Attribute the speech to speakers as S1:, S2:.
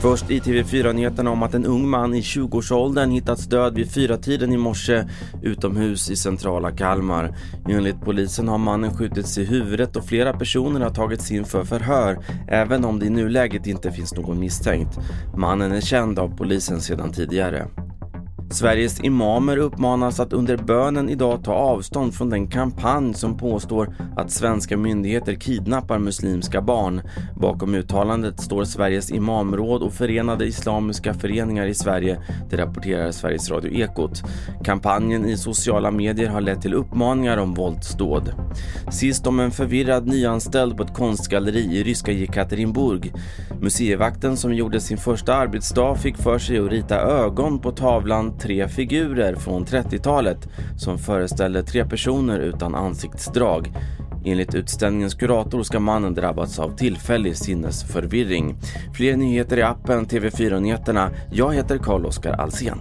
S1: Först i TV4-nyheterna om att en ung man i 20-årsåldern hittats död vid fyra tiden i morse utomhus i centrala Kalmar. Enligt polisen har mannen skjutits i huvudet och flera personer har tagits in för förhör även om det i nuläget inte finns någon misstänkt. Mannen är känd av polisen sedan tidigare. Sveriges imamer uppmanas att under bönen idag ta avstånd från den kampanj som påstår att svenska myndigheter kidnappar muslimska barn. Bakom uttalandet står Sveriges imamråd och Förenade Islamiska Föreningar i Sverige, det rapporterar Sveriges Radio Ekot. Kampanjen i sociala medier har lett till uppmaningar om våldsdåd. Sist om en förvirrad nyanställd på ett konstgalleri i ryska Jekaterinburg. Museivakten som gjorde sin första arbetsdag fick för sig att rita ögon på tavlan tre figurer från 30-talet som föreställer tre personer utan ansiktsdrag. Enligt utställningens kurator ska mannen drabbats av tillfällig sinnesförvirring. Fler nyheter i appen TV4 Nyheterna. Jag heter Carl-Oskar Alsen.